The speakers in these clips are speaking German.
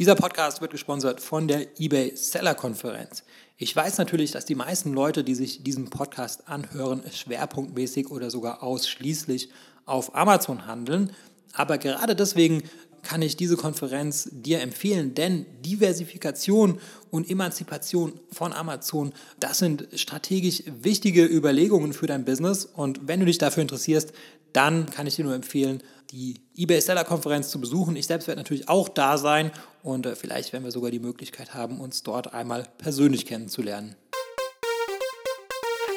Dieser Podcast wird gesponsert von der eBay Seller Konferenz. Ich weiß natürlich, dass die meisten Leute, die sich diesen Podcast anhören, schwerpunktmäßig oder sogar ausschließlich auf Amazon handeln. Aber gerade deswegen kann ich diese Konferenz dir empfehlen, denn Diversifikation und Emanzipation von Amazon, das sind strategisch wichtige Überlegungen für dein Business. Und wenn du dich dafür interessierst, dann kann ich dir nur empfehlen, die eBay Seller Konferenz zu besuchen. Ich selbst werde natürlich auch da sein und äh, vielleicht werden wir sogar die Möglichkeit haben, uns dort einmal persönlich kennenzulernen.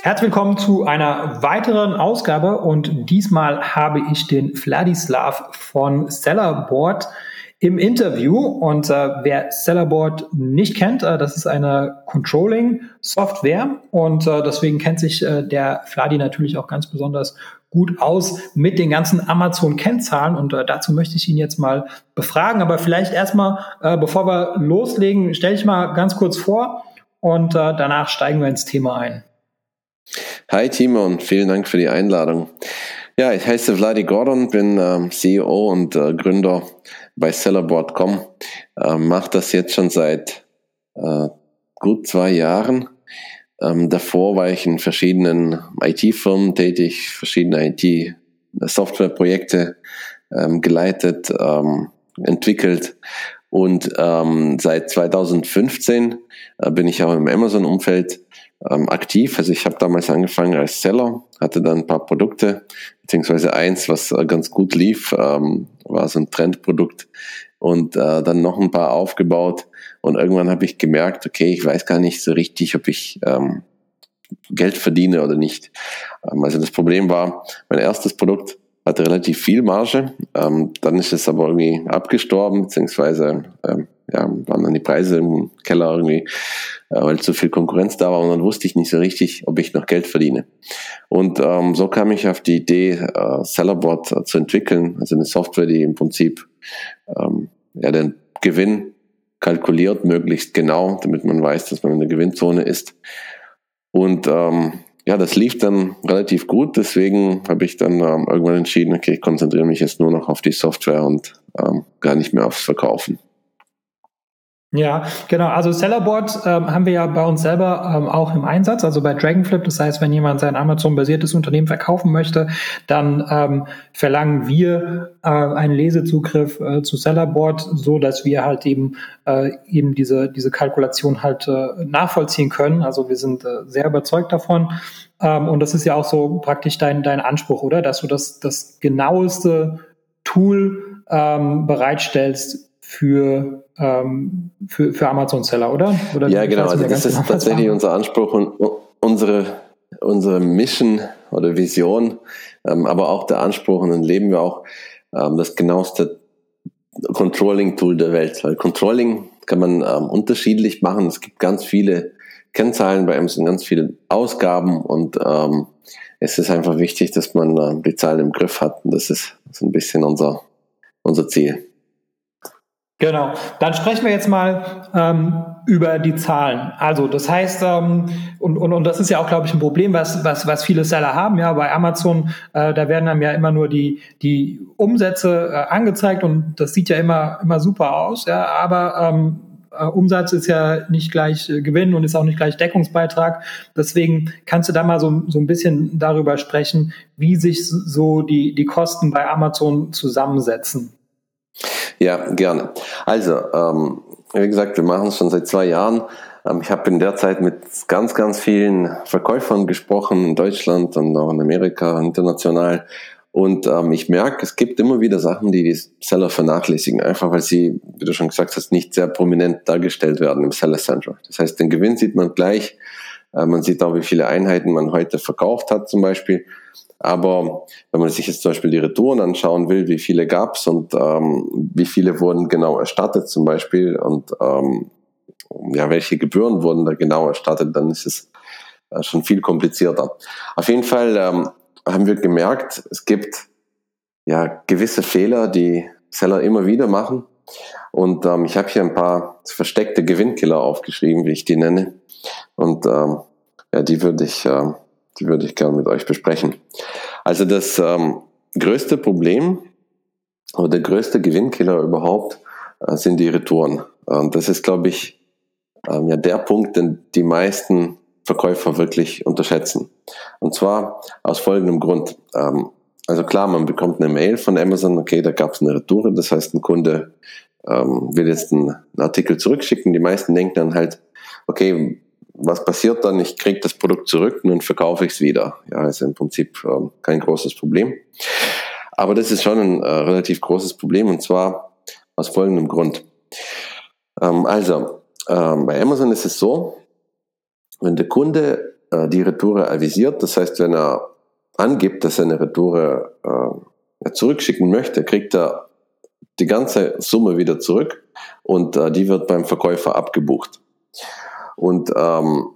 Herzlich willkommen zu einer weiteren Ausgabe und diesmal habe ich den Vladislav von Sellerboard im Interview. Und äh, wer Sellerboard nicht kennt, äh, das ist eine Controlling-Software und äh, deswegen kennt sich äh, der Vladi natürlich auch ganz besonders gut aus mit den ganzen Amazon-Kennzahlen und äh, dazu möchte ich ihn jetzt mal befragen. Aber vielleicht erstmal, äh, bevor wir loslegen, stelle ich mal ganz kurz vor und äh, danach steigen wir ins Thema ein. Hi Timon, vielen Dank für die Einladung. Ja, ich heiße Vladi Gordon, bin ähm, CEO und äh, Gründer bei Sellerboard.com. Äh, Mache das jetzt schon seit äh, gut zwei Jahren ähm, davor war ich in verschiedenen IT-Firmen tätig, verschiedene IT-Software-Projekte ähm, geleitet, ähm, entwickelt und ähm, seit 2015 äh, bin ich auch im Amazon-Umfeld ähm, aktiv. Also ich habe damals angefangen als Seller, hatte dann ein paar Produkte, beziehungsweise eins, was äh, ganz gut lief, ähm, war so ein Trendprodukt und äh, dann noch ein paar aufgebaut und irgendwann habe ich gemerkt, okay, ich weiß gar nicht so richtig, ob ich ähm, Geld verdiene oder nicht. Ähm, also das Problem war, mein erstes Produkt hatte relativ viel Marge, ähm, dann ist es aber irgendwie abgestorben, beziehungsweise ähm, ja, waren dann die Preise im Keller irgendwie, äh, weil zu viel Konkurrenz da war und dann wusste ich nicht so richtig, ob ich noch Geld verdiene. Und ähm, so kam ich auf die Idee, äh, Sellerboard äh, zu entwickeln, also eine Software, die im Prinzip ähm, ja, den Gewinn kalkuliert, möglichst genau, damit man weiß, dass man in der Gewinnzone ist. Und ähm, ja, das lief dann relativ gut, deswegen habe ich dann ähm, irgendwann entschieden, okay, ich konzentriere mich jetzt nur noch auf die Software und ähm, gar nicht mehr aufs Verkaufen. Ja, genau. Also Sellerboard ähm, haben wir ja bei uns selber ähm, auch im Einsatz, also bei Dragonflip. Das heißt, wenn jemand sein Amazon-basiertes Unternehmen verkaufen möchte, dann ähm, verlangen wir äh, einen Lesezugriff äh, zu Sellerboard, so dass wir halt eben äh, eben diese diese Kalkulation halt äh, nachvollziehen können. Also wir sind äh, sehr überzeugt davon. Ähm, und das ist ja auch so praktisch dein dein Anspruch, oder? Dass du das das genaueste Tool ähm, bereitstellst für, ähm, für, für Amazon-Seller, oder? oder? Ja, genau. Also das ist genau, tatsächlich unser Anspruch und unsere, unsere Mission oder Vision, ähm, aber auch der Anspruch, und dann leben wir auch ähm, das genaueste Controlling-Tool der Welt. Weil Controlling kann man ähm, unterschiedlich machen. Es gibt ganz viele Kennzahlen bei Amazon, ganz viele Ausgaben und ähm, es ist einfach wichtig, dass man äh, die Zahlen im Griff hat. Und das ist so ein bisschen unser, unser Ziel. Genau. Dann sprechen wir jetzt mal ähm, über die Zahlen. Also das heißt, ähm, und, und, und das ist ja auch, glaube ich, ein Problem, was, was, was viele Seller haben. Ja, bei Amazon, äh, da werden dann ja immer nur die, die Umsätze äh, angezeigt und das sieht ja immer, immer super aus. Ja, aber ähm, äh, Umsatz ist ja nicht gleich äh, Gewinn und ist auch nicht gleich Deckungsbeitrag. Deswegen kannst du da mal so, so ein bisschen darüber sprechen, wie sich so die, die Kosten bei Amazon zusammensetzen. Ja, gerne. Also, ähm, wie gesagt, wir machen es schon seit zwei Jahren. Ähm, ich habe in der Zeit mit ganz, ganz vielen Verkäufern gesprochen in Deutschland und auch in Amerika, international. Und ähm, ich merke, es gibt immer wieder Sachen, die die Seller vernachlässigen, einfach weil sie, wie du schon gesagt hast, nicht sehr prominent dargestellt werden im Seller Center. Das heißt, den Gewinn sieht man gleich. Äh, man sieht auch, wie viele Einheiten man heute verkauft hat zum Beispiel. Aber wenn man sich jetzt zum Beispiel die Retouren anschauen will, wie viele gab's und ähm, wie viele wurden genau erstattet zum Beispiel und ähm, ja, welche Gebühren wurden da genau erstattet, dann ist es äh, schon viel komplizierter. Auf jeden Fall ähm, haben wir gemerkt, es gibt ja gewisse Fehler, die Seller immer wieder machen. Und ähm, ich habe hier ein paar versteckte Gewinnkiller aufgeschrieben, wie ich die nenne. Und ähm, ja, die würde ich äh, die würde ich gerne mit euch besprechen. Also das ähm, größte Problem oder der größte Gewinnkiller überhaupt äh, sind die Retouren. Und das ist, glaube ich, ähm, ja der Punkt, den die meisten Verkäufer wirklich unterschätzen. Und zwar aus folgendem Grund. Ähm, also klar, man bekommt eine Mail von Amazon, okay, da gab es eine Retour, das heißt, ein Kunde ähm, will jetzt einen Artikel zurückschicken. Die meisten denken dann halt, okay, was passiert dann? Ich kriege das Produkt zurück und dann verkaufe ich es wieder. Ja, ist im Prinzip ähm, kein großes Problem. Aber das ist schon ein äh, relativ großes Problem und zwar aus folgendem Grund. Ähm, also, ähm, bei Amazon ist es so, wenn der Kunde äh, die Retour avisiert, das heißt, wenn er angibt, dass er eine Retour äh, zurückschicken möchte, kriegt er die ganze Summe wieder zurück und äh, die wird beim Verkäufer abgebucht. Und ähm,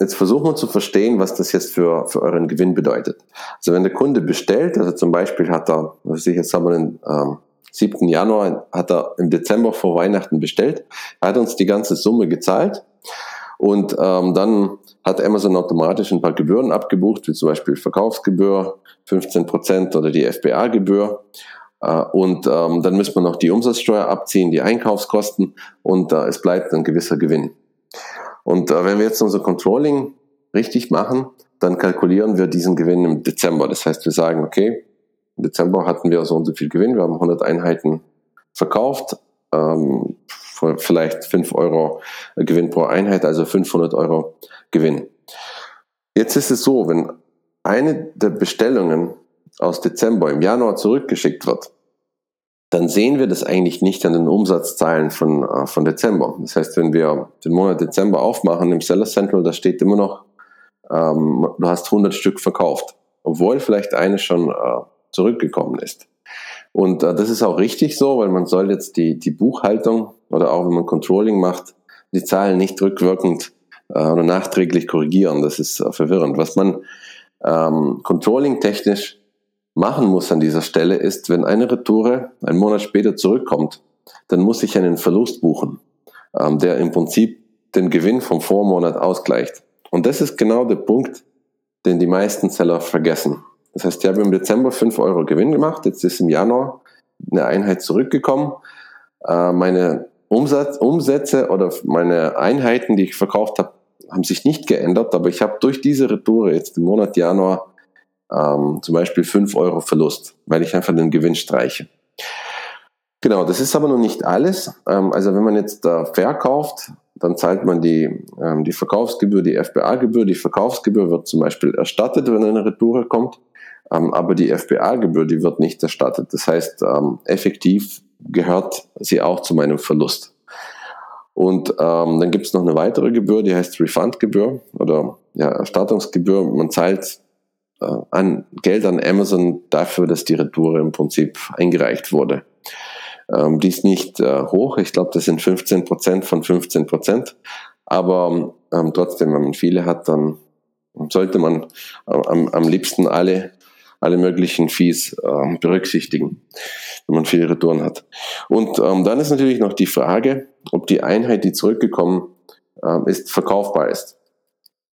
jetzt versuchen wir zu verstehen, was das jetzt für, für euren Gewinn bedeutet. Also wenn der Kunde bestellt, also zum Beispiel hat er, was ich jetzt haben wir den ähm, 7. Januar, hat er im Dezember vor Weihnachten bestellt, er hat uns die ganze Summe gezahlt und ähm, dann hat Amazon automatisch ein paar Gebühren abgebucht, wie zum Beispiel Verkaufsgebühr, 15% oder die FBA-Gebühr. Äh, und ähm, dann müssen wir noch die Umsatzsteuer abziehen, die Einkaufskosten und äh, es bleibt ein gewisser Gewinn. Und äh, wenn wir jetzt unser Controlling richtig machen, dann kalkulieren wir diesen Gewinn im Dezember. Das heißt, wir sagen, okay, im Dezember hatten wir so und so viel Gewinn, wir haben 100 Einheiten verkauft, ähm, vielleicht 5 Euro Gewinn pro Einheit, also 500 Euro Gewinn. Jetzt ist es so, wenn eine der Bestellungen aus Dezember im Januar zurückgeschickt wird, dann sehen wir das eigentlich nicht an den Umsatzzahlen von, äh, von Dezember. Das heißt, wenn wir den Monat Dezember aufmachen im Seller Central, da steht immer noch, ähm, du hast 100 Stück verkauft, obwohl vielleicht eine schon äh, zurückgekommen ist. Und äh, das ist auch richtig so, weil man soll jetzt die, die Buchhaltung oder auch wenn man Controlling macht, die Zahlen nicht rückwirkend äh, oder nachträglich korrigieren. Das ist äh, verwirrend. Was man ähm, Controlling technisch machen muss an dieser Stelle ist, wenn eine Retoure einen Monat später zurückkommt, dann muss ich einen Verlust buchen, ähm, der im Prinzip den Gewinn vom Vormonat ausgleicht. Und das ist genau der Punkt, den die meisten Seller vergessen. Das heißt, ich habe im Dezember 5 Euro Gewinn gemacht, jetzt ist im Januar eine Einheit zurückgekommen. Äh, meine Umsatz, Umsätze oder meine Einheiten, die ich verkauft habe, haben sich nicht geändert, aber ich habe durch diese Retoure jetzt im Monat Januar ähm, zum Beispiel 5 Euro Verlust, weil ich einfach den Gewinn streiche. Genau, das ist aber noch nicht alles. Ähm, also wenn man jetzt äh, verkauft, dann zahlt man die, ähm, die Verkaufsgebühr, die FBA-Gebühr. Die Verkaufsgebühr wird zum Beispiel erstattet, wenn eine Retour kommt, ähm, aber die FBA-Gebühr, die wird nicht erstattet. Das heißt, ähm, effektiv gehört sie auch zu meinem Verlust. Und ähm, dann gibt es noch eine weitere Gebühr, die heißt Refund-Gebühr oder ja, Erstattungsgebühr. Man zahlt an Geld an Amazon dafür, dass die Retour im Prinzip eingereicht wurde. Ähm, die ist nicht äh, hoch, ich glaube, das sind 15 Prozent von 15 Prozent, aber ähm, trotzdem, wenn man viele hat, dann sollte man am, am liebsten alle, alle möglichen Fees äh, berücksichtigen, wenn man viele Retouren hat. Und ähm, dann ist natürlich noch die Frage, ob die Einheit, die zurückgekommen äh, ist, verkaufbar ist.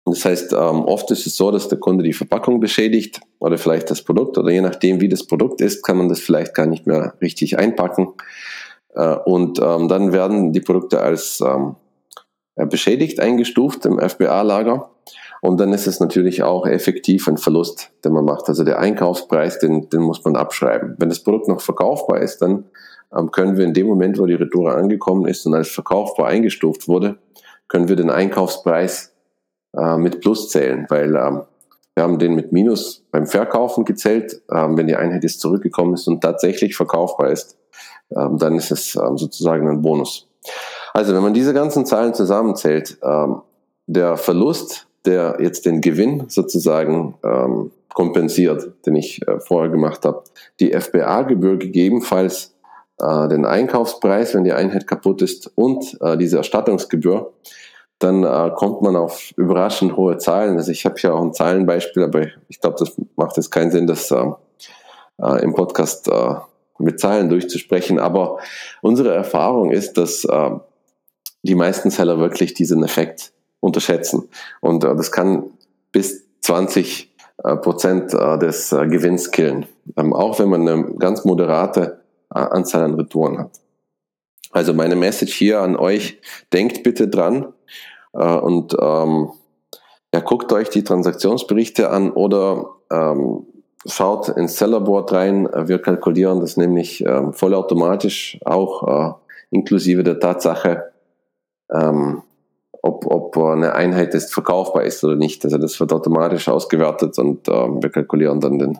Das heißt, ähm, oft ist es so, dass der Kunde die Verpackung beschädigt oder vielleicht das Produkt oder je nachdem, wie das Produkt ist, kann man das vielleicht gar nicht mehr richtig einpacken. Äh, und ähm, dann werden die Produkte als ähm, beschädigt eingestuft im FBA-Lager. Und dann ist es natürlich auch effektiv ein Verlust, den man macht. Also der Einkaufspreis, den, den muss man abschreiben. Wenn das Produkt noch verkaufbar ist, dann können wir in dem Moment, wo die Retour angekommen ist und als verkaufbar eingestuft wurde, können wir den Einkaufspreis äh, mit Plus zählen, weil ähm, wir haben den mit Minus beim Verkaufen gezählt. Ähm, wenn die Einheit jetzt zurückgekommen ist und tatsächlich verkaufbar ist, ähm, dann ist es ähm, sozusagen ein Bonus. Also wenn man diese ganzen Zahlen zusammenzählt, ähm, der Verlust, der jetzt den Gewinn sozusagen ähm, kompensiert, den ich äh, vorher gemacht habe, die FBA-Gebühr gegebenenfalls äh, den Einkaufspreis, wenn die Einheit kaputt ist und äh, diese Erstattungsgebühr, dann äh, kommt man auf überraschend hohe Zahlen. Also ich habe hier auch ein Zahlenbeispiel, aber ich glaube, das macht jetzt keinen Sinn, das äh, äh, im Podcast äh, mit Zahlen durchzusprechen. Aber unsere Erfahrung ist, dass äh, die meisten Seller wirklich diesen Effekt unterschätzen. Und äh, das kann bis 20 äh, Prozent des Gewinns killen. Ähm, auch wenn man eine ganz moderate Anzahl an Retouren hat. Also meine Message hier an euch, denkt bitte dran und ähm, ja, guckt euch die Transaktionsberichte an oder ähm, schaut ins Sellerboard rein. Wir kalkulieren das nämlich ähm, vollautomatisch, auch äh, inklusive der Tatsache, ähm, ob, ob eine Einheit jetzt verkaufbar ist oder nicht. Also das wird automatisch ausgewertet und ähm, wir kalkulieren dann den,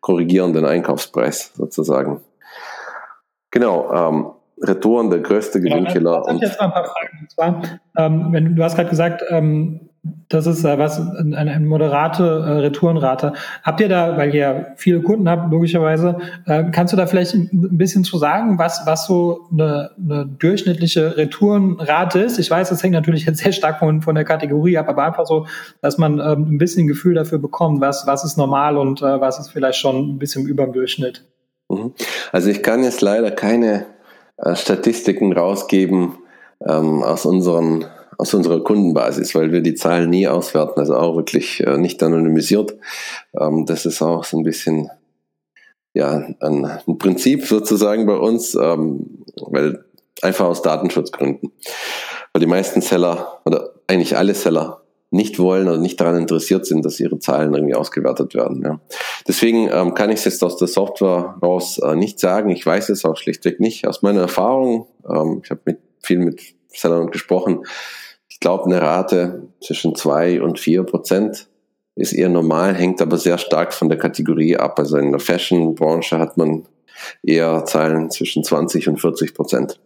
korrigieren den Einkaufspreis sozusagen. Genau, ähm, Retouren der größte Gewinnkiller. Ja, ich jetzt mal ein paar Fragen. Und zwar, ähm, wenn, du hast gerade gesagt, ähm, das ist äh, was eine, eine moderate äh, Retourenrate. Habt ihr da, weil ihr ja viele Kunden habt, logischerweise, äh, kannst du da vielleicht ein bisschen zu sagen, was, was so eine, eine durchschnittliche Retourenrate ist? Ich weiß, das hängt natürlich jetzt sehr stark von, von der Kategorie ab, aber einfach so, dass man ähm, ein bisschen Gefühl dafür bekommt, was, was ist normal und äh, was ist vielleicht schon ein bisschen über dem Durchschnitt. Mhm. Also ich kann jetzt leider keine äh, Statistiken rausgeben ähm, aus unseren aus unserer Kundenbasis, weil wir die Zahlen nie auswerten, also auch wirklich äh, nicht anonymisiert. Ähm, das ist auch so ein bisschen ja, ein, ein Prinzip sozusagen bei uns, ähm, weil einfach aus Datenschutzgründen. Weil die meisten Seller oder eigentlich alle Seller nicht wollen oder nicht daran interessiert sind, dass ihre Zahlen irgendwie ausgewertet werden. Ja. Deswegen ähm, kann ich es jetzt aus der Software raus äh, nicht sagen. Ich weiß es auch schlichtweg nicht. Aus meiner Erfahrung, ähm, ich habe mit, viel mit Sellern gesprochen, ich glaube, eine Rate zwischen zwei und vier Prozent ist eher normal, hängt aber sehr stark von der Kategorie ab. Also in der Fashion-Branche hat man eher Zahlen zwischen 20 und 40 Prozent.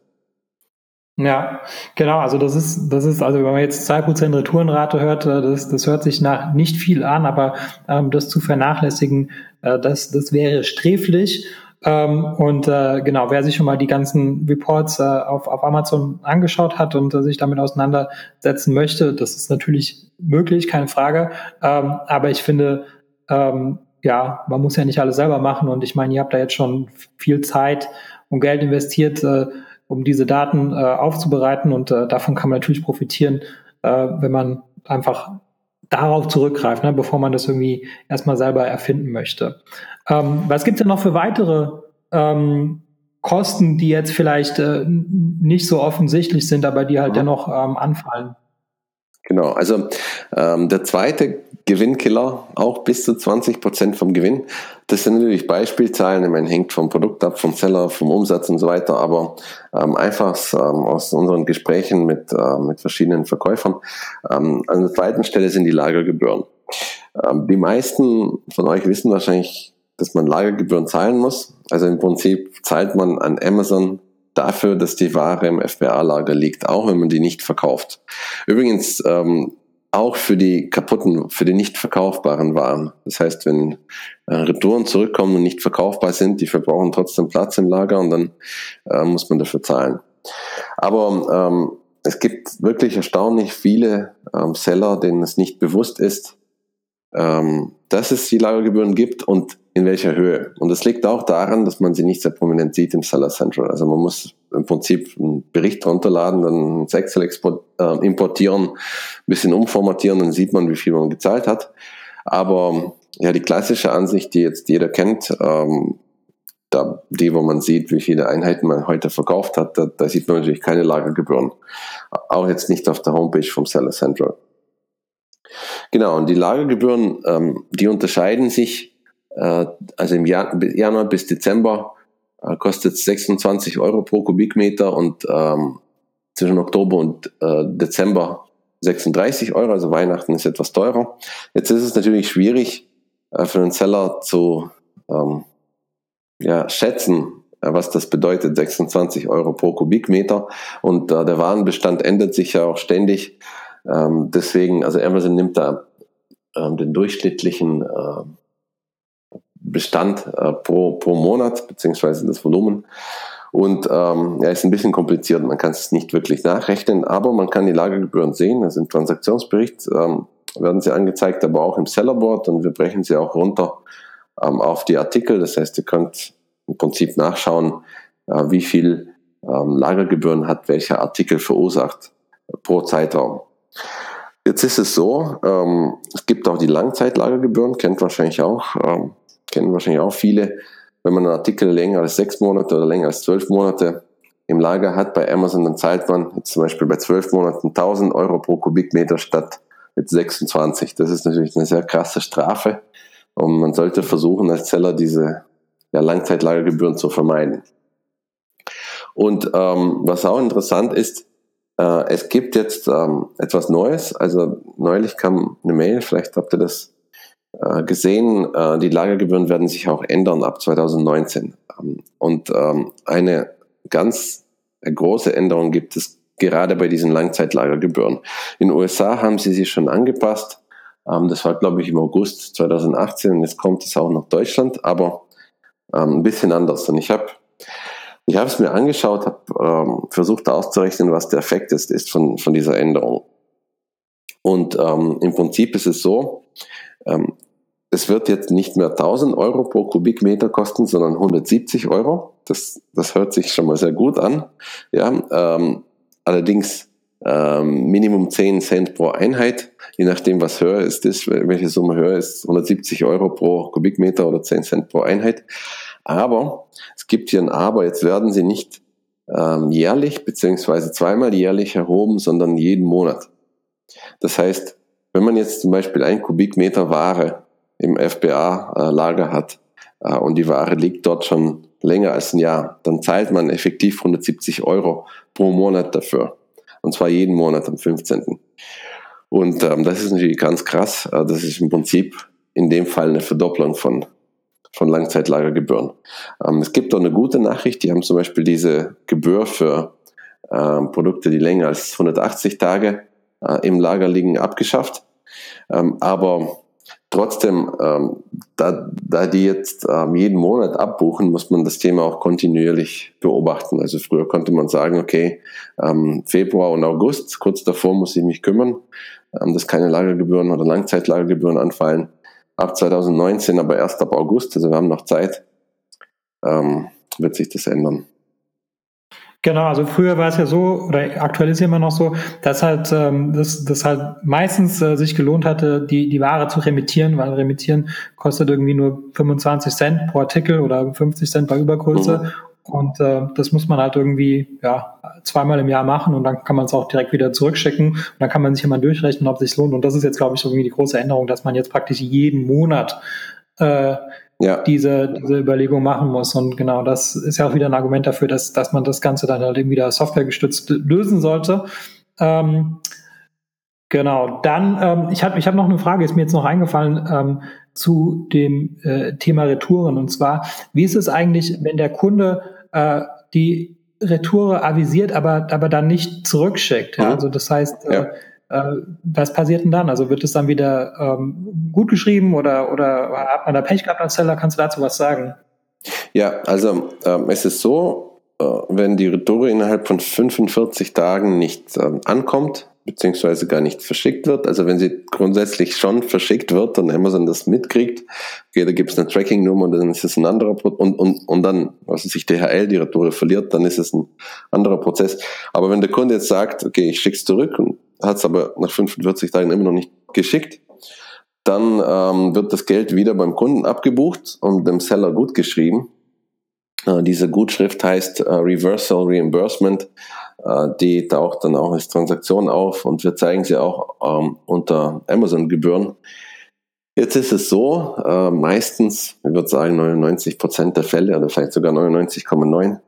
Ja, genau. Also das ist, das ist, also wenn man jetzt zwei Prozent Retourenrate hört, äh, das, das hört sich nach nicht viel an, aber ähm, das zu vernachlässigen, äh, das, das wäre sträflich. Ähm, und äh, genau, wer sich schon mal die ganzen Reports äh, auf, auf Amazon angeschaut hat und äh, sich damit auseinandersetzen möchte, das ist natürlich möglich, keine Frage. Ähm, aber ich finde, ähm, ja, man muss ja nicht alles selber machen. Und ich meine, ihr habt da jetzt schon viel Zeit und Geld investiert, äh, um diese Daten äh, aufzubereiten. Und äh, davon kann man natürlich profitieren, äh, wenn man einfach darauf zurückgreift, ne, bevor man das irgendwie erstmal selber erfinden möchte. Ähm, was gibt es denn noch für weitere ähm, Kosten, die jetzt vielleicht äh, nicht so offensichtlich sind, aber die halt mhm. dennoch ähm, anfallen? Genau, also ähm, der zweite Gewinnkiller, auch bis zu 20 Prozent vom Gewinn. Das sind natürlich Beispielzahlen, ich meine, hängt vom Produkt ab, vom Seller, vom Umsatz und so weiter, aber ähm, einfach ähm, aus unseren Gesprächen mit, äh, mit verschiedenen Verkäufern. Ähm, an der zweiten Stelle sind die Lagergebühren. Ähm, die meisten von euch wissen wahrscheinlich, dass man Lagergebühren zahlen muss. Also im Prinzip zahlt man an Amazon dafür, dass die Ware im FBA-Lager liegt, auch wenn man die nicht verkauft. Übrigens ähm, auch für die kaputten, für die nicht verkaufbaren Waren. Das heißt, wenn äh, Retouren zurückkommen und nicht verkaufbar sind, die verbrauchen trotzdem Platz im Lager und dann äh, muss man dafür zahlen. Aber ähm, es gibt wirklich erstaunlich viele ähm, Seller, denen es nicht bewusst ist, ähm, dass es die Lagergebühren gibt und in welcher Höhe. Und das liegt auch daran, dass man sie nicht sehr prominent sieht im Seller Central. Also man muss im Prinzip einen Bericht runterladen, dann ins Excel äh, importieren, ein bisschen umformatieren, dann sieht man, wie viel man gezahlt hat. Aber ja, die klassische Ansicht, die jetzt jeder kennt, ähm, da, die, wo man sieht, wie viele Einheiten man heute verkauft hat, da, da sieht man natürlich keine Lagergebühren. Auch jetzt nicht auf der Homepage vom Seller Central. Genau, und die Lagergebühren, ähm, die unterscheiden sich, äh, also im Januar bis Dezember äh, kostet es 26 Euro pro Kubikmeter und ähm, zwischen Oktober und äh, Dezember 36 Euro, also Weihnachten ist etwas teurer. Jetzt ist es natürlich schwierig äh, für den Seller zu ähm, ja, schätzen, äh, was das bedeutet, 26 Euro pro Kubikmeter. Und äh, der Warenbestand ändert sich ja auch ständig. Ähm, deswegen, also Amazon nimmt da ähm, den durchschnittlichen äh, Bestand äh, pro, pro Monat, beziehungsweise das Volumen. Und ähm, ja, ist ein bisschen kompliziert, man kann es nicht wirklich nachrechnen, aber man kann die Lagergebühren sehen. Also im Transaktionsbericht ähm, werden sie angezeigt, aber auch im Sellerboard und wir brechen sie auch runter ähm, auf die Artikel. Das heißt, ihr könnt im Prinzip nachschauen, äh, wie viel ähm, Lagergebühren hat welcher Artikel verursacht pro Zeitraum. Jetzt ist es so, ähm, es gibt auch die Langzeitlagergebühren, kennt wahrscheinlich auch, ähm, kennen wahrscheinlich auch viele. Wenn man einen Artikel länger als sechs Monate oder länger als zwölf Monate im Lager hat bei Amazon, dann zahlt man jetzt zum Beispiel bei 12 Monaten 1000 Euro pro Kubikmeter statt mit 26. Das ist natürlich eine sehr krasse Strafe und man sollte versuchen, als Seller diese ja, Langzeitlagergebühren zu vermeiden. Und ähm, was auch interessant ist, äh, es gibt jetzt ähm, etwas Neues. Also neulich kam eine Mail, vielleicht habt ihr das äh, gesehen, äh, die Lagergebühren werden sich auch ändern ab 2019. Ähm, und ähm, eine ganz große Änderung gibt es gerade bei diesen Langzeitlagergebühren. In den USA haben sie sich schon angepasst. Ähm, das war, glaube ich, im August 2018 und jetzt kommt es auch nach Deutschland, aber ein bisschen anders. Und ich habe ich habe es mir angeschaut, habe ähm, versucht auszurechnen, was der Effekt ist, ist von, von dieser Änderung. Und ähm, im Prinzip ist es so, ähm, es wird jetzt nicht mehr 1000 Euro pro Kubikmeter kosten, sondern 170 Euro. Das, das hört sich schon mal sehr gut an. Ja, ähm, allerdings ähm, Minimum 10 Cent pro Einheit, je nachdem was höher ist, ist welche Summe höher ist, 170 Euro pro Kubikmeter oder 10 Cent pro Einheit. Aber es gibt hier ein Aber, jetzt werden sie nicht ähm, jährlich beziehungsweise zweimal jährlich erhoben, sondern jeden Monat. Das heißt, wenn man jetzt zum Beispiel ein Kubikmeter Ware im FBA-Lager hat äh, und die Ware liegt dort schon länger als ein Jahr, dann zahlt man effektiv 170 Euro pro Monat dafür. Und zwar jeden Monat am 15. Und ähm, das ist natürlich ganz krass. Äh, das ist im Prinzip in dem Fall eine Verdopplung von von Langzeitlagergebühren. Ähm, es gibt auch eine gute Nachricht, die haben zum Beispiel diese Gebühr für ähm, Produkte, die länger als 180 Tage äh, im Lager liegen, abgeschafft. Ähm, aber trotzdem, ähm, da, da die jetzt ähm, jeden Monat abbuchen, muss man das Thema auch kontinuierlich beobachten. Also früher konnte man sagen, okay, ähm, Februar und August, kurz davor muss ich mich kümmern, dass keine Lagergebühren oder Langzeitlagergebühren anfallen ab 2019, aber erst ab August, also wir haben noch Zeit, ähm, wird sich das ändern. Genau, also früher war es ja so, oder aktuell ist ja immer noch so, dass halt ähm, das, das halt meistens äh, sich gelohnt hatte, die, die Ware zu remittieren, weil remittieren kostet irgendwie nur 25 Cent pro Artikel oder 50 Cent bei Übergröße. Mhm. Und äh, das muss man halt irgendwie ja, zweimal im Jahr machen und dann kann man es auch direkt wieder zurückschicken. Und dann kann man sich immer durchrechnen, ob es sich lohnt. Und das ist jetzt, glaube ich, irgendwie die große Änderung, dass man jetzt praktisch jeden Monat äh, ja. diese, diese Überlegung machen muss. Und genau, das ist ja auch wieder ein Argument dafür, dass, dass man das Ganze dann halt eben wieder softwaregestützt lösen sollte. Ähm, genau, dann, ähm, ich habe ich hab noch eine Frage, ist mir jetzt noch eingefallen. Ähm, zu dem äh, Thema Retouren. Und zwar, wie ist es eigentlich, wenn der Kunde äh, die Retoure avisiert, aber, aber dann nicht zurückschickt? Ja? Mhm. Also das heißt, äh, ja. äh, was passiert denn dann? Also wird es dann wieder ähm, gut geschrieben oder, oder hat man da Pech gehabt als Seller? Kannst du dazu was sagen? Ja, also ähm, es ist so, äh, wenn die Retour innerhalb von 45 Tagen nicht ähm, ankommt, beziehungsweise gar nicht verschickt wird. Also wenn sie grundsätzlich schon verschickt wird und Amazon das mitkriegt, okay, da gibt es eine Tracking-Nummer, dann ist es ein anderer Pro und, und, und dann, was sich DHL die Retour verliert, dann ist es ein anderer Prozess. Aber wenn der Kunde jetzt sagt, okay, ich schicke es zurück und hat es aber nach 45 Tagen immer noch nicht geschickt, dann ähm, wird das Geld wieder beim Kunden abgebucht und dem Seller gut geschrieben. Äh, diese Gutschrift heißt äh, Reversal Reimbursement die taucht dann auch als Transaktion auf und wir zeigen sie auch ähm, unter Amazon-Gebühren. Jetzt ist es so, äh, meistens, ich würde sagen 99 Prozent der Fälle oder vielleicht sogar 99,9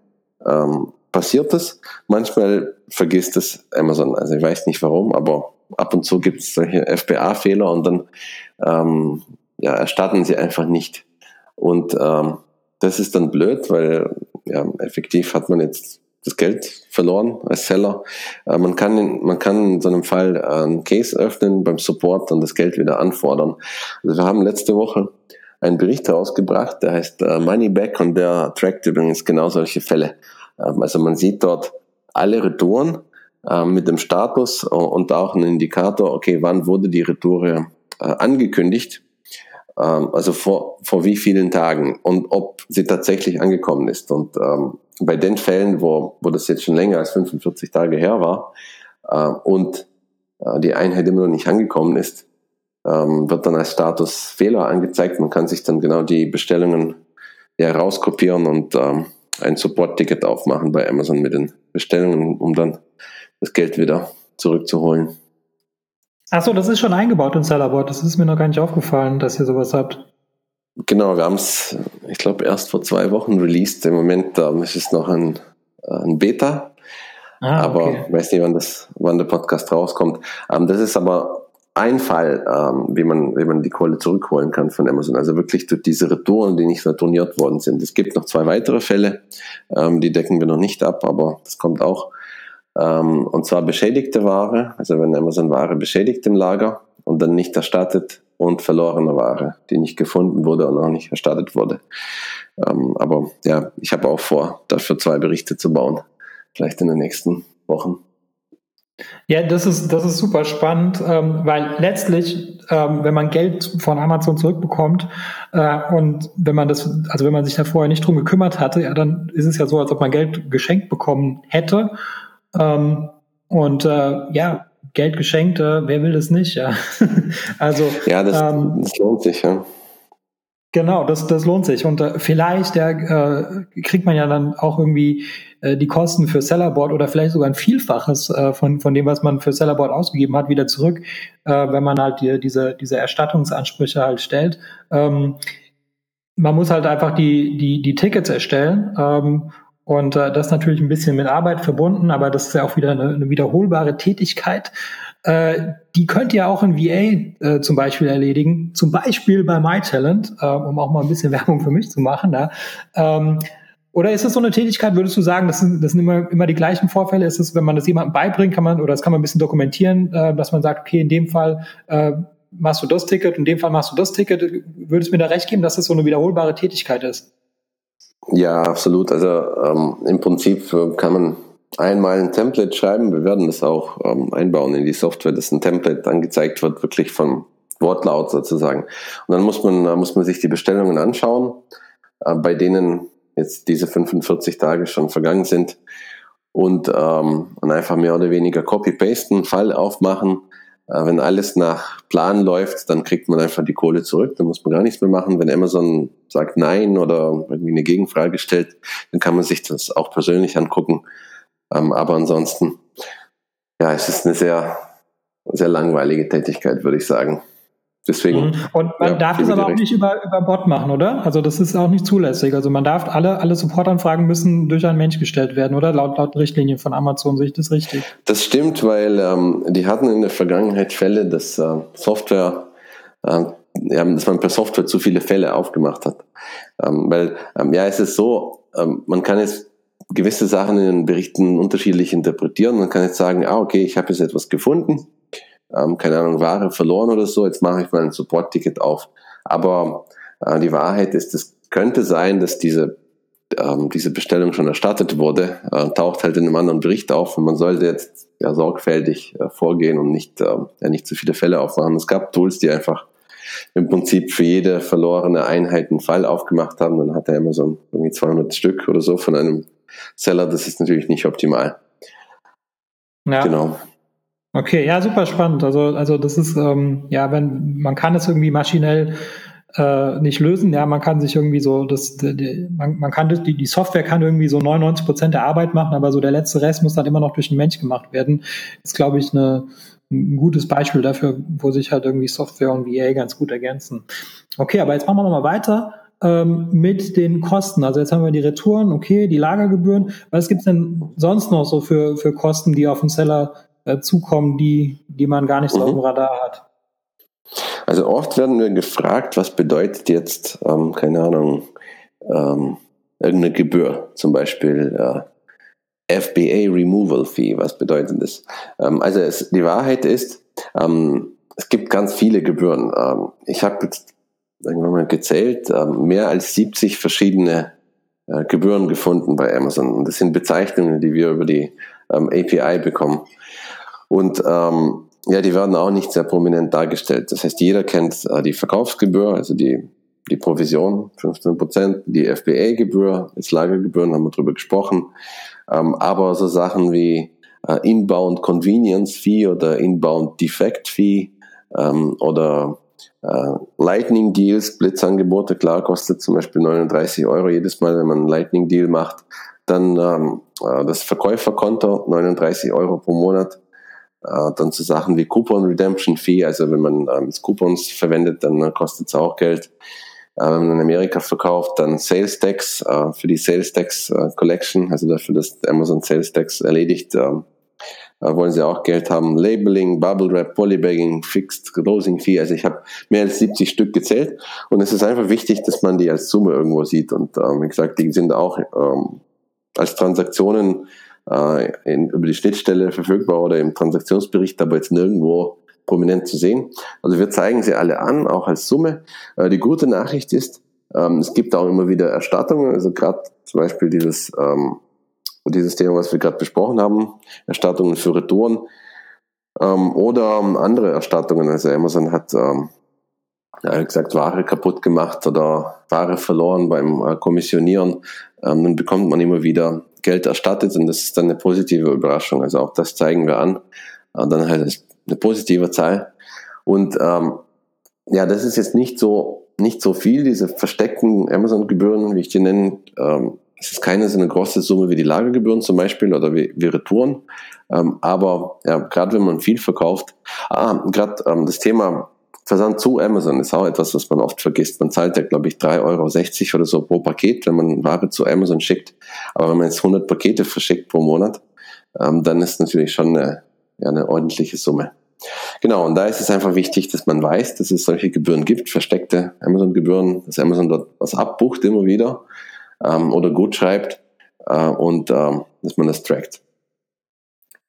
ähm, passiert es. Manchmal vergisst es Amazon. Also ich weiß nicht warum, aber ab und zu gibt es solche FBA-Fehler und dann ähm, ja, erstatten sie einfach nicht. Und ähm, das ist dann blöd, weil ja, effektiv hat man jetzt das Geld verloren als Seller. Äh, man, kann in, man kann in so einem Fall einen Case öffnen beim Support und das Geld wieder anfordern. Also wir haben letzte Woche einen Bericht herausgebracht, der heißt äh, Money Back und der trackt übrigens genau solche Fälle. Ähm, also man sieht dort alle Retouren äh, mit dem Status und auch einen Indikator, okay, wann wurde die Retour angekündigt ähm, also vor, vor wie vielen Tagen und ob sie tatsächlich angekommen ist. Und ähm, bei den Fällen, wo, wo das jetzt schon länger als 45 Tage her war äh, und äh, die Einheit immer noch nicht angekommen ist, ähm, wird dann als Status Fehler angezeigt. Man kann sich dann genau die Bestellungen ja rauskopieren und ähm, ein Support-Ticket aufmachen bei Amazon mit den Bestellungen, um dann das Geld wieder zurückzuholen. Achso, das ist schon eingebaut in Sellerboard. Das ist mir noch gar nicht aufgefallen, dass ihr sowas habt. Genau, wir haben es, ich glaube, erst vor zwei Wochen released. Im Moment ähm, ist es noch ein, ein Beta. Ah, aber okay. weiß nicht, wann, das, wann der Podcast rauskommt. Ähm, das ist aber ein Fall, ähm, wie, man, wie man die Kohle zurückholen kann von Amazon. Also wirklich durch diese Retouren, die nicht retourniert worden sind. Es gibt noch zwei weitere Fälle, ähm, die decken wir noch nicht ab, aber das kommt auch. Ähm, und zwar beschädigte Ware, also wenn Amazon Ware beschädigt im Lager und dann nicht erstattet und verlorene Ware, die nicht gefunden wurde und auch nicht erstattet wurde. Ähm, aber ja, ich habe auch vor, dafür zwei Berichte zu bauen, vielleicht in den nächsten Wochen. Ja, das ist, das ist super spannend, ähm, weil letztlich, ähm, wenn man Geld von Amazon zurückbekommt äh, und wenn man das, also wenn man sich da vorher nicht drum gekümmert hatte, ja, dann ist es ja so, als ob man Geld geschenkt bekommen hätte. Ähm, und äh, ja, Geld geschenkt, äh, wer will das nicht? Ja, also ja, das, ähm, das lohnt sich. Ja. Genau, das, das lohnt sich. Und äh, vielleicht der, äh, kriegt man ja dann auch irgendwie äh, die Kosten für Sellerboard oder vielleicht sogar ein Vielfaches äh, von, von dem, was man für Sellerboard ausgegeben hat, wieder zurück, äh, wenn man halt die, diese, diese Erstattungsansprüche halt stellt. Ähm, man muss halt einfach die, die, die Tickets erstellen. Ähm, und äh, das ist natürlich ein bisschen mit Arbeit verbunden, aber das ist ja auch wieder eine, eine wiederholbare Tätigkeit. Äh, die könnt ihr auch in VA äh, zum Beispiel erledigen, zum Beispiel bei MyTalent, äh, um auch mal ein bisschen Werbung für mich zu machen. Ja. Ähm, oder ist das so eine Tätigkeit, würdest du sagen, das sind, das sind immer, immer die gleichen Vorfälle? Ist es, wenn man das jemandem beibringt, kann man, oder das kann man ein bisschen dokumentieren, äh, dass man sagt, okay, in dem Fall äh, machst du das Ticket, in dem Fall machst du das Ticket. Würdest du mir da recht geben, dass das so eine wiederholbare Tätigkeit ist? Ja, absolut. Also ähm, im Prinzip äh, kann man einmal ein Template schreiben. Wir werden das auch ähm, einbauen in die Software, dass ein Template angezeigt wird, wirklich vom Wortlaut sozusagen. Und dann muss man, muss man sich die Bestellungen anschauen, äh, bei denen jetzt diese 45 Tage schon vergangen sind und, ähm, und einfach mehr oder weniger copy-pasten, Fall aufmachen wenn alles nach Plan läuft, dann kriegt man einfach die Kohle zurück, dann muss man gar nichts mehr machen. Wenn Amazon sagt Nein oder irgendwie eine Gegenfrage stellt, dann kann man sich das auch persönlich angucken. Ähm, aber ansonsten, ja, es ist eine sehr, sehr langweilige Tätigkeit, würde ich sagen. Deswegen. Mhm. Und man ja, darf es aber auch nicht über, über Bot machen, oder? Also das ist auch nicht zulässig. Also man darf alle, alle Supportanfragen müssen durch einen Mensch gestellt werden, oder? Laut, laut Richtlinien von Amazon sehe ich das richtig. Das stimmt, weil ähm, die hatten in der Vergangenheit Fälle, dass äh, Software, äh, ja, dass man per Software zu viele Fälle aufgemacht hat. Ähm, weil, ähm, ja, es ist so, ähm, man kann jetzt gewisse Sachen in den Berichten unterschiedlich interpretieren. Man kann jetzt sagen, ah, okay, ich habe jetzt etwas gefunden ähm, keine Ahnung, Ware verloren oder so, jetzt mache ich mal ein Support-Ticket auf. Aber äh, die Wahrheit ist, es könnte sein, dass diese, ähm, diese Bestellung schon erstattet wurde, äh, taucht halt in einem anderen Bericht auf und man sollte jetzt ja, sorgfältig äh, vorgehen und nicht, äh, ja, nicht zu viele Fälle aufmachen. Es gab Tools, die einfach im Prinzip für jede verlorene Einheit einen Fall aufgemacht haben. Dann hat er immer so irgendwie 200 Stück oder so von einem Seller. Das ist natürlich nicht optimal. Ja. Genau. Okay, ja, super spannend. Also, also das ist, ähm, ja, wenn man kann es irgendwie maschinell äh, nicht lösen, ja, man kann sich irgendwie so, das, die, man, man kann die, die Software kann irgendwie so 99 Prozent der Arbeit machen, aber so der letzte Rest muss dann immer noch durch einen Mensch gemacht werden. Das ist, glaube ich, eine, ein gutes Beispiel dafür, wo sich halt irgendwie Software und VA ganz gut ergänzen. Okay, aber jetzt machen wir nochmal weiter ähm, mit den Kosten. Also jetzt haben wir die Retouren, okay, die Lagergebühren. Was gibt's denn sonst noch so für, für Kosten, die auf den Seller äh, zukommen, die, die man gar nicht so mhm. auf dem Radar hat. Also oft werden wir gefragt, was bedeutet jetzt, ähm, keine Ahnung, ähm, irgendeine Gebühr, zum Beispiel äh, FBA Removal Fee, was bedeutet das? Ähm, also es, die Wahrheit ist, ähm, es gibt ganz viele Gebühren. Ähm, ich habe jetzt irgendwann mal gezählt, ähm, mehr als 70 verschiedene äh, Gebühren gefunden bei Amazon. Und das sind Bezeichnungen, die wir über die ähm, API bekommen. Und ähm, ja, die werden auch nicht sehr prominent dargestellt. Das heißt, jeder kennt äh, die Verkaufsgebühr, also die, die Provision, 15 Prozent, die FBA-Gebühr, jetzt Lagergebühren, haben wir drüber gesprochen. Ähm, aber so Sachen wie äh, Inbound Convenience Fee oder Inbound Defect Fee ähm, oder äh, Lightning Deals, Blitzangebote, klar, kostet zum Beispiel 39 Euro jedes Mal, wenn man einen Lightning Deal macht. Dann ähm, äh, das Verkäuferkonto, 39 Euro pro Monat. Äh, dann zu Sachen wie Coupon Redemption Fee, also wenn man ähm, Coupons verwendet, dann äh, kostet es auch Geld. Äh, wenn man in Amerika verkauft, dann Sales Tax äh, für die Sales Tax äh, Collection, also dafür, dass Amazon Sales Tax erledigt, ähm, äh, wollen sie auch Geld haben. Labeling, Bubble Wrap, Polybagging, Fixed Closing Fee. Also ich habe mehr als 70 Stück gezählt und es ist einfach wichtig, dass man die als Summe irgendwo sieht. Und ähm, wie gesagt, die sind auch ähm, als Transaktionen äh, in, über die Schnittstelle verfügbar oder im Transaktionsbericht, aber jetzt nirgendwo prominent zu sehen. Also wir zeigen sie alle an, auch als Summe. Äh, die gute Nachricht ist, ähm, es gibt auch immer wieder Erstattungen, also gerade zum Beispiel dieses ähm, dieses Thema, was wir gerade besprochen haben, Erstattungen für Retouren ähm, oder ähm, andere Erstattungen. Also Amazon hat ähm, ja, gesagt, Ware kaputt gemacht oder Ware verloren beim äh, Kommissionieren. Ähm, dann bekommt man immer wieder Geld erstattet und das ist dann eine positive Überraschung. Also auch das zeigen wir an. Äh, dann halt eine positive Zahl. Und ähm, ja, das ist jetzt nicht so nicht so viel, diese versteckten Amazon-Gebühren, wie ich die nenne, ähm, es ist keine so eine große Summe wie die Lagergebühren zum Beispiel oder wie, wie Retouren. Ähm, aber ja, gerade wenn man viel verkauft, ah, gerade ähm, das Thema Versand zu Amazon ist auch etwas, was man oft vergisst. Man zahlt ja, glaube ich, 3,60 Euro oder so pro Paket, wenn man Ware zu Amazon schickt. Aber wenn man jetzt 100 Pakete verschickt pro Monat, ähm, dann ist natürlich schon eine, ja, eine ordentliche Summe. Genau, und da ist es einfach wichtig, dass man weiß, dass es solche Gebühren gibt, versteckte Amazon-Gebühren, dass Amazon dort was abbucht immer wieder ähm, oder gut schreibt äh, und ähm, dass man das trackt.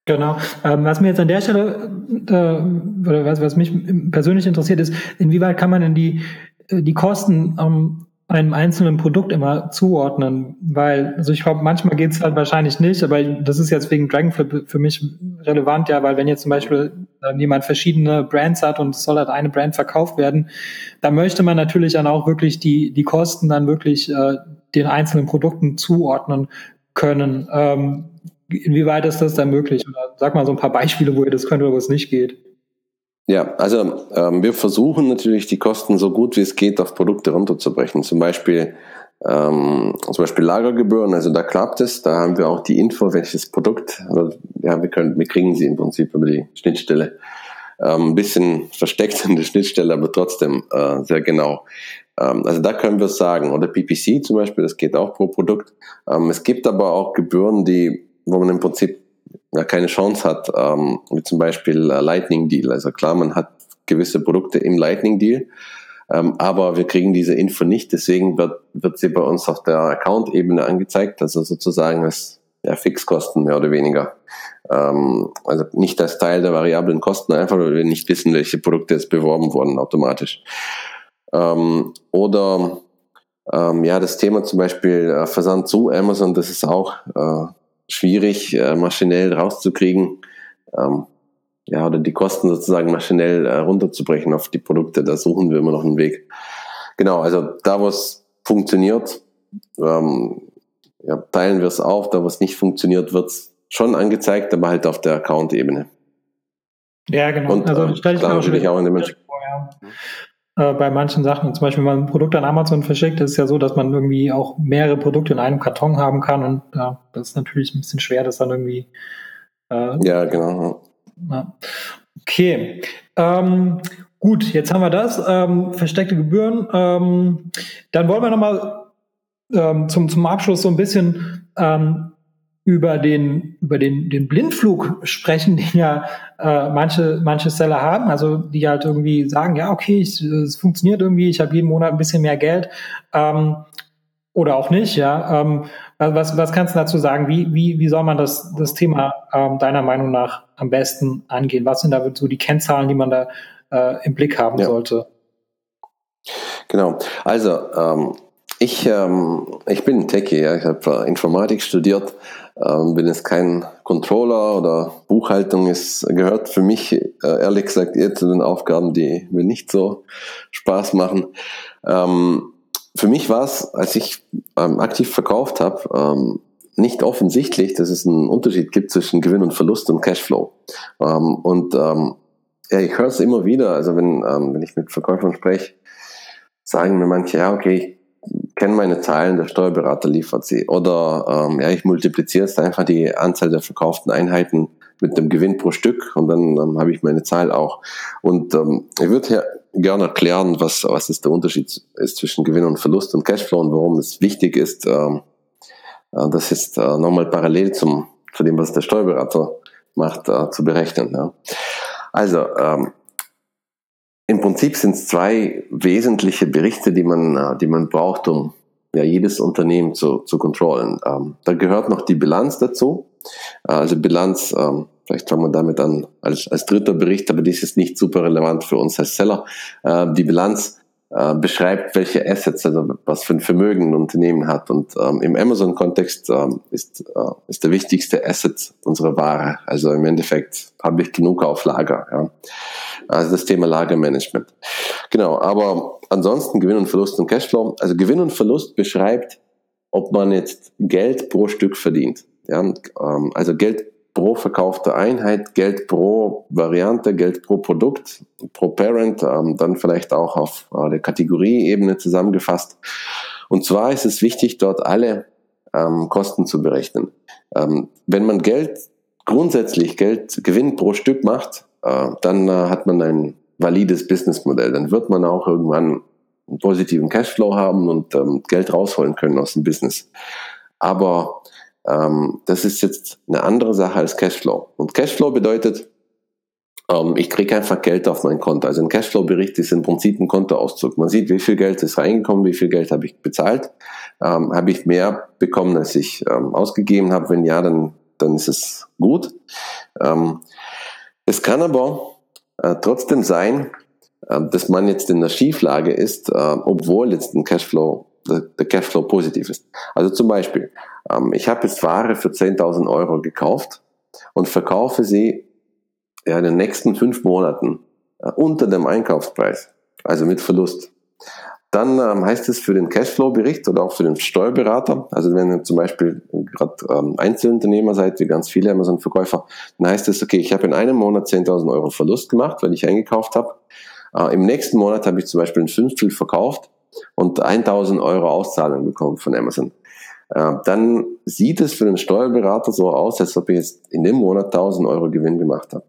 Genau. Ähm, was mir jetzt an der Stelle äh, oder was, was mich persönlich interessiert ist, inwieweit kann man denn die, äh, die Kosten ähm, einem einzelnen Produkt immer zuordnen, weil, also ich glaube, manchmal geht es halt wahrscheinlich nicht, aber das ist jetzt wegen Dragonflip für mich relevant, ja, weil wenn jetzt zum Beispiel äh, jemand verschiedene Brands hat und es soll halt eine Brand verkauft werden, da möchte man natürlich dann auch wirklich die, die Kosten dann wirklich äh, den einzelnen Produkten zuordnen können. Ähm, inwieweit ist das dann möglich? Oder sag mal so ein paar Beispiele, wo ihr das könnt oder wo es nicht geht. Ja, also ähm, wir versuchen natürlich die Kosten so gut wie es geht auf Produkte runterzubrechen. Zum Beispiel ähm, zum Beispiel Lagergebühren, also da klappt es, da haben wir auch die Info, welches Produkt, also, ja, wir können, wir kriegen sie im Prinzip über die Schnittstelle. Ähm, ein bisschen versteckt in der Schnittstelle, aber trotzdem äh, sehr genau. Ähm, also da können wir es sagen. Oder PPC zum Beispiel, das geht auch pro Produkt. Ähm, es gibt aber auch Gebühren, die, wo man im Prinzip ja, keine Chance hat, ähm, wie zum Beispiel Lightning Deal. Also klar, man hat gewisse Produkte im Lightning Deal, ähm, aber wir kriegen diese Info nicht, deswegen wird, wird sie bei uns auf der Account-Ebene angezeigt, also sozusagen als ja, Fixkosten mehr oder weniger. Ähm, also nicht als Teil der variablen Kosten, einfach weil wir nicht wissen, welche Produkte jetzt beworben wurden automatisch. Ähm, oder ähm, ja, das Thema zum Beispiel äh, Versand zu Amazon, das ist auch äh, schwierig, äh, maschinell rauszukriegen. Ähm, ja, oder die Kosten sozusagen maschinell äh, runterzubrechen auf die Produkte. Da suchen wir immer noch einen Weg. Genau, also da, wo es funktioniert, ähm, ja, teilen wir es auf. Da, wo es nicht funktioniert, wird es schon angezeigt, aber halt auf der Account-Ebene. Ja, genau. Und, also stelle ich mir auch, auch in dem vor, ja. Äh, bei manchen Sachen. Zum Beispiel, wenn man ein Produkt an Amazon verschickt, ist es ja so, dass man irgendwie auch mehrere Produkte in einem Karton haben kann. Und ja, das ist natürlich ein bisschen schwer, das dann irgendwie. Äh, ja, genau. Ja. Okay. Ähm, gut, jetzt haben wir das. Ähm, versteckte Gebühren. Ähm, dann wollen wir nochmal ähm, zum, zum Abschluss so ein bisschen ähm, über den, über den, den Blindflug sprechen, den ja äh, manche, manche Seller haben, also die halt irgendwie sagen, ja, okay, ich, es funktioniert irgendwie, ich habe jeden Monat ein bisschen mehr Geld ähm, oder auch nicht, ja. Ähm, was, was kannst du dazu sagen? Wie, wie, wie soll man das, das Thema ähm, deiner Meinung nach am besten angehen? Was sind da so die Kennzahlen, die man da äh, im Blick haben ja. sollte? Genau, also ähm, ich, ähm, ich bin Techie, ja. ich habe äh, Informatik studiert ähm, bin jetzt kein Controller oder Buchhaltung. Es gehört für mich äh, ehrlich gesagt eher zu den Aufgaben, die mir nicht so Spaß machen. Ähm, für mich war es, als ich ähm, aktiv verkauft habe, ähm, nicht offensichtlich, dass es einen Unterschied gibt zwischen Gewinn und Verlust und Cashflow. Ähm, und ähm, ja, ich höre es immer wieder. Also wenn, wenn ich mit Verkäufern spreche, sagen mir manche, ja, okay, kenne meine Zahlen, der Steuerberater liefert sie. Oder ähm, ja, ich multipliziere jetzt einfach die Anzahl der verkauften Einheiten mit dem Gewinn pro Stück und dann ähm, habe ich meine Zahl auch. Und ähm, ich würde hier gerne erklären, was, was ist der Unterschied ist zwischen Gewinn und Verlust und Cashflow und warum es wichtig ist, ähm, äh, das ist äh, nochmal parallel zum, zu dem, was der Steuerberater macht, äh, zu berechnen. Ja. Also, ähm, im Prinzip sind es zwei wesentliche Berichte, die man, äh, die man braucht, um ja, jedes Unternehmen zu, zu kontrollen. Ähm, da gehört noch die Bilanz dazu. Äh, also Bilanz, ähm, vielleicht fangen wir damit an als, als dritter Bericht, aber dies ist nicht super relevant für uns als Seller. Äh, die Bilanz äh, beschreibt, welche Assets, also was für ein Vermögen ein Unternehmen hat. Und ähm, im Amazon-Kontext ähm, ist, äh, ist der wichtigste Asset unsere Ware. Also im Endeffekt habe ich genug auf Lager. Ja. Also das Thema Lagermanagement. Genau, aber ansonsten Gewinn und Verlust und Cashflow. Also Gewinn und Verlust beschreibt, ob man jetzt Geld pro Stück verdient. Ja, ähm, also Geld pro verkaufte Einheit, Geld pro Variante, Geld pro Produkt, pro Parent, ähm, dann vielleicht auch auf äh, der Kategorieebene zusammengefasst. Und zwar ist es wichtig, dort alle ähm, Kosten zu berechnen. Ähm, wenn man Geld, grundsätzlich Geld, Gewinn pro Stück macht, äh, dann äh, hat man ein valides Businessmodell. Dann wird man auch irgendwann einen positiven Cashflow haben und ähm, Geld rausholen können aus dem Business. Aber ähm, das ist jetzt eine andere Sache als Cashflow. Und Cashflow bedeutet, ähm, ich kriege einfach Geld auf mein Konto. Also ein Cashflow-Bericht ist im Prinzip ein Kontoauszug. Man sieht, wie viel Geld ist reingekommen, wie viel Geld habe ich bezahlt. Ähm, habe ich mehr bekommen, als ich ähm, ausgegeben habe? Wenn ja, dann, dann ist es gut. Ähm, es kann aber äh, trotzdem sein, äh, dass man jetzt in der Schieflage ist, äh, obwohl jetzt ein Cashflow der Cashflow positiv ist. Also zum Beispiel, ähm, ich habe jetzt Ware für 10.000 Euro gekauft und verkaufe sie ja, in den nächsten fünf Monaten äh, unter dem Einkaufspreis, also mit Verlust. Dann ähm, heißt es für den Cashflow-Bericht oder auch für den Steuerberater, also wenn ihr zum Beispiel gerade ähm, Einzelunternehmer seid, wie ganz viele Amazon-Verkäufer, dann heißt es, okay, ich habe in einem Monat 10.000 Euro Verlust gemacht, weil ich eingekauft habe. Äh, Im nächsten Monat habe ich zum Beispiel ein Fünftel verkauft und 1000 Euro Auszahlung bekommt von Amazon, äh, dann sieht es für den Steuerberater so aus, als ob ich jetzt in dem Monat 1000 Euro Gewinn gemacht habe.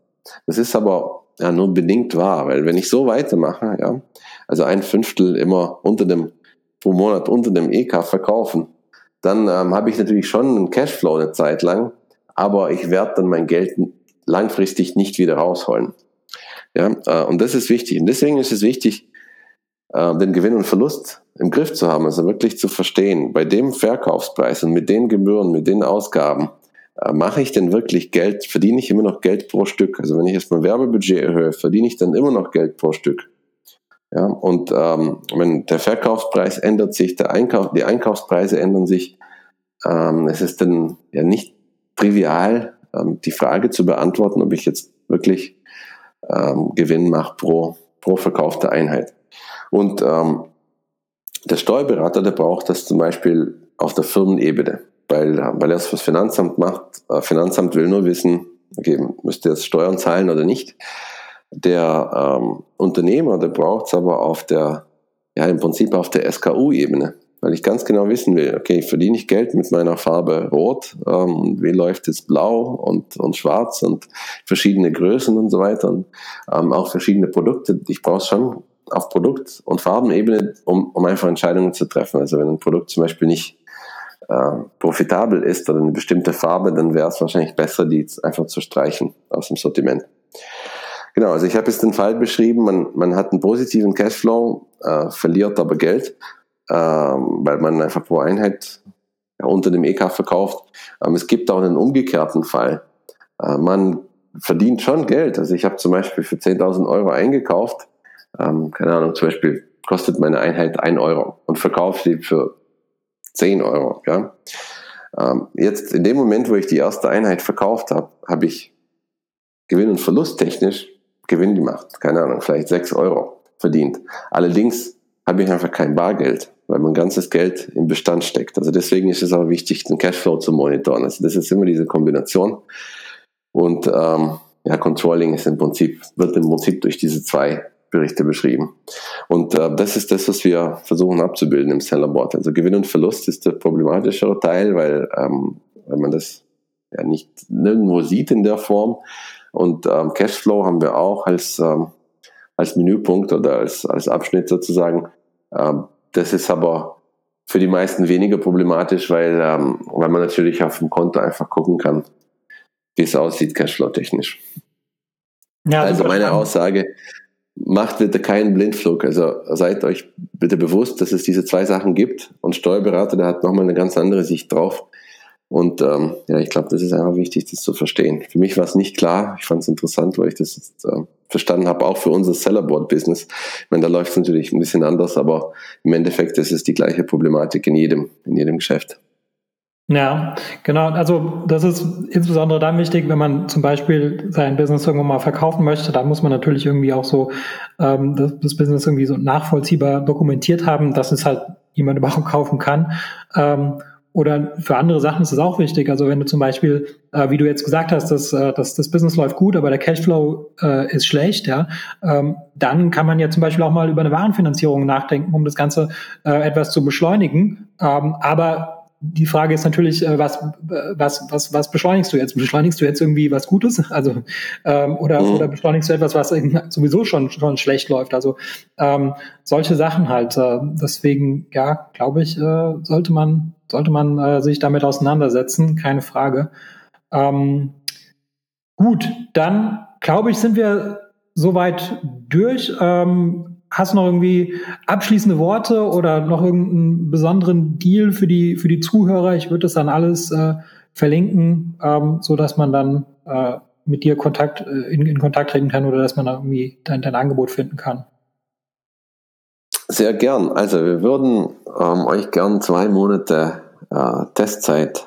Das ist aber ja nur bedingt wahr, weil wenn ich so weitermache, ja, also ein Fünftel immer unter dem pro Monat unter dem EK verkaufen, dann ähm, habe ich natürlich schon einen Cashflow eine Zeit lang, aber ich werde dann mein Geld langfristig nicht wieder rausholen. Ja, äh, und das ist wichtig. Und deswegen ist es wichtig, äh, den Gewinn und Verlust im Griff zu haben, also wirklich zu verstehen, bei dem Verkaufspreis und mit den Gebühren, mit den Ausgaben, äh, mache ich denn wirklich Geld, verdiene ich immer noch Geld pro Stück? Also wenn ich jetzt mein Werbebudget erhöhe, verdiene ich dann immer noch Geld pro Stück? Ja, und ähm, wenn der Verkaufspreis ändert sich, der Einkauf, die Einkaufspreise ändern sich, ähm, es ist dann ja nicht trivial, ähm, die Frage zu beantworten, ob ich jetzt wirklich ähm, Gewinn mache pro, pro verkaufte Einheit. Und ähm, der Steuerberater, der braucht das zum Beispiel auf der Firmenebene, weil, weil er es fürs Finanzamt macht. Äh, Finanzamt will nur wissen, okay, müsst ihr jetzt Steuern zahlen oder nicht. Der ähm, Unternehmer, der braucht es aber auf der, ja im Prinzip auf der SKU-Ebene, weil ich ganz genau wissen will, okay, verdiene ich Geld mit meiner Farbe Rot, ähm, wie läuft es Blau und, und Schwarz und verschiedene Größen und so weiter und ähm, auch verschiedene Produkte. Ich brauche schon auf Produkt- und Farbenebene, um, um einfach Entscheidungen zu treffen. Also wenn ein Produkt zum Beispiel nicht äh, profitabel ist oder eine bestimmte Farbe, dann wäre es wahrscheinlich besser, die einfach zu streichen aus dem Sortiment. Genau, also ich habe jetzt den Fall beschrieben, man, man hat einen positiven Cashflow, äh, verliert aber Geld, äh, weil man einfach pro Einheit ja, unter dem EK verkauft. Ähm, es gibt auch einen umgekehrten Fall. Äh, man verdient schon Geld. Also ich habe zum Beispiel für 10.000 Euro eingekauft, ähm, keine Ahnung, zum Beispiel kostet meine Einheit ein Euro und verkaufe sie für 10 Euro. Ja? Ähm, jetzt in dem Moment, wo ich die erste Einheit verkauft habe, habe ich Gewinn- und Verlust technisch Gewinn gemacht. Keine Ahnung, vielleicht 6 Euro verdient. Allerdings habe ich einfach kein Bargeld, weil mein ganzes Geld im Bestand steckt. Also deswegen ist es auch wichtig, den Cashflow zu monitoren. Also das ist immer diese Kombination. Und ähm, ja, Controlling ist im Prinzip, wird im Prinzip durch diese zwei Berichte beschrieben. Und äh, das ist das, was wir versuchen abzubilden im Sellerboard. Also Gewinn und Verlust ist der problematischere Teil, weil, ähm, weil man das ja nicht nirgendwo sieht in der Form. Und ähm, Cashflow haben wir auch als, ähm, als Menüpunkt oder als, als Abschnitt sozusagen. Ähm, das ist aber für die meisten weniger problematisch, weil, ähm, weil man natürlich auf dem Konto einfach gucken kann, wie es aussieht, Cashflow-technisch. Ja, also meine spannend. Aussage, macht bitte keinen Blindflug. Also seid euch bitte bewusst, dass es diese zwei Sachen gibt und Steuerberater, der hat nochmal eine ganz andere Sicht drauf. Und ähm, ja, ich glaube, das ist einfach wichtig, das zu verstehen. Für mich war es nicht klar. Ich fand es interessant, weil ich das jetzt, äh, verstanden habe, auch für unser Sellerboard-Business. Ich meine, da läuft es natürlich ein bisschen anders, aber im Endeffekt ist es die gleiche Problematik in jedem, in jedem Geschäft. Ja, genau. Also das ist insbesondere dann wichtig, wenn man zum Beispiel sein Business irgendwann mal verkaufen möchte. Dann muss man natürlich irgendwie auch so ähm, das, das Business irgendwie so nachvollziehbar dokumentiert haben, dass es halt jemand überhaupt kaufen kann. Ähm, oder für andere Sachen ist es auch wichtig. Also wenn du zum Beispiel, äh, wie du jetzt gesagt hast, dass, äh, dass das Business läuft gut, aber der Cashflow äh, ist schlecht, ja, ähm, dann kann man ja zum Beispiel auch mal über eine Warenfinanzierung nachdenken, um das Ganze äh, etwas zu beschleunigen. Ähm, aber die Frage ist natürlich, äh, was, was, was, was beschleunigst du jetzt? Beschleunigst du jetzt irgendwie was Gutes? Also, ähm, oder, mhm. oder beschleunigst du etwas, was sowieso schon, schon schlecht läuft? Also, ähm, solche Sachen halt. Äh, deswegen, ja, glaube ich, äh, sollte man, sollte man äh, sich damit auseinandersetzen, keine Frage. Ähm, gut, dann glaube ich, sind wir soweit durch. Ähm, Hast du noch irgendwie abschließende Worte oder noch irgendeinen besonderen Deal für die, für die Zuhörer? Ich würde das dann alles äh, verlinken, ähm, so dass man dann äh, mit dir Kontakt, äh, in, in, Kontakt treten kann oder dass man da irgendwie dein, dein Angebot finden kann. Sehr gern. Also wir würden ähm, euch gern zwei Monate äh, Testzeit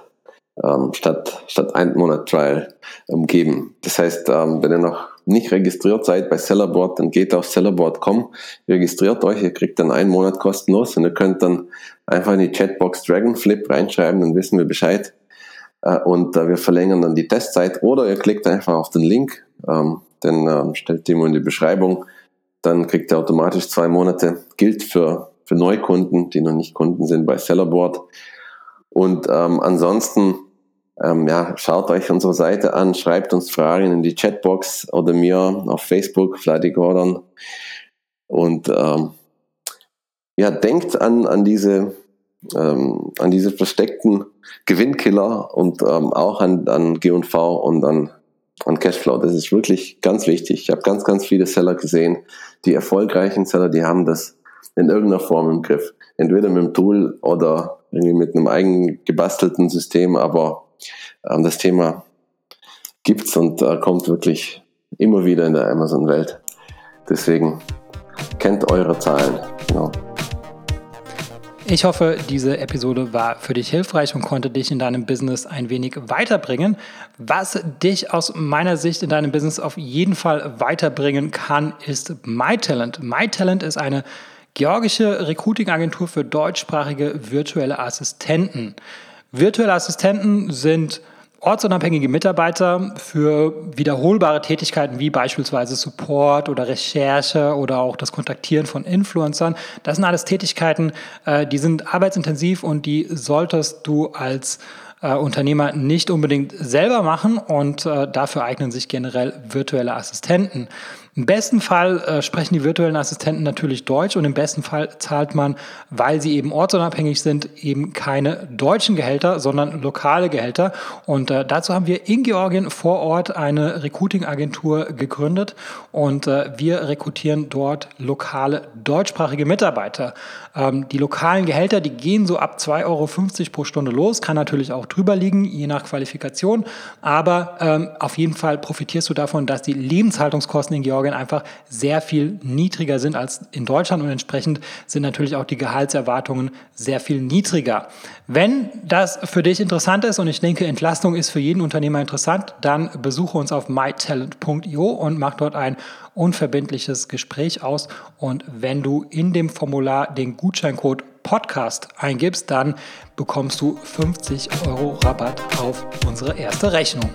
ähm, statt, statt ein Monat Trial ähm, geben. Das heißt, ähm, wenn ihr noch nicht registriert seid bei Sellerboard, dann geht auf sellerboard.com, registriert euch, ihr kriegt dann einen Monat kostenlos und ihr könnt dann einfach in die Chatbox Dragonflip reinschreiben, dann wissen wir Bescheid. Äh, und äh, wir verlängern dann die Testzeit oder ihr klickt einfach auf den Link, ähm, den ähm, stellt Timo in die Beschreibung, dann kriegt ihr automatisch zwei Monate, gilt für, für Neukunden, die noch nicht Kunden sind bei Sellerboard. Und ähm, ansonsten ähm, ja, schaut euch unsere Seite an, schreibt uns Fragen in die Chatbox oder mir auf Facebook, Flighty Gordon. Und ähm, ja, denkt an, an diese ähm, an diese versteckten Gewinnkiller und ähm, auch an, an G&V und an, an Cashflow. Das ist wirklich ganz wichtig. Ich habe ganz, ganz viele Seller gesehen. Die erfolgreichen Seller, die haben das in irgendeiner Form im Griff. Entweder mit dem Tool oder irgendwie mit einem eigen gebastelten System, aber ähm, das Thema gibt's und äh, kommt wirklich immer wieder in der Amazon-Welt. Deswegen kennt eure Zahlen. Genau. Ich hoffe, diese Episode war für dich hilfreich und konnte dich in deinem Business ein wenig weiterbringen. Was dich aus meiner Sicht in deinem Business auf jeden Fall weiterbringen kann, ist MyTalent. MyTalent ist eine georgische Recruiting-Agentur für deutschsprachige virtuelle Assistenten. Virtuelle Assistenten sind ortsunabhängige Mitarbeiter für wiederholbare Tätigkeiten wie beispielsweise Support oder Recherche oder auch das Kontaktieren von Influencern. Das sind alles Tätigkeiten, äh, die sind arbeitsintensiv und die solltest du als äh, Unternehmer nicht unbedingt selber machen und äh, dafür eignen sich generell virtuelle Assistenten. Im besten Fall äh, sprechen die virtuellen Assistenten natürlich Deutsch und im besten Fall zahlt man, weil sie eben ortsunabhängig sind, eben keine deutschen Gehälter, sondern lokale Gehälter. Und äh, dazu haben wir in Georgien vor Ort eine Recruiting-Agentur gegründet und äh, wir rekrutieren dort lokale deutschsprachige Mitarbeiter. Ähm, die lokalen Gehälter, die gehen so ab 2,50 Euro pro Stunde los, kann natürlich auch drüber liegen, je nach Qualifikation, aber ähm, auf jeden Fall profitierst du davon, dass die Lebenshaltungskosten in Georgien Georgien einfach sehr viel niedriger sind als in Deutschland und entsprechend sind natürlich auch die Gehaltserwartungen sehr viel niedriger. Wenn das für dich interessant ist und ich denke, Entlastung ist für jeden Unternehmer interessant, dann besuche uns auf mytalent.io und mach dort ein unverbindliches Gespräch aus. Und wenn du in dem Formular den Gutscheincode Podcast eingibst, dann bekommst du 50 Euro Rabatt auf unsere erste Rechnung.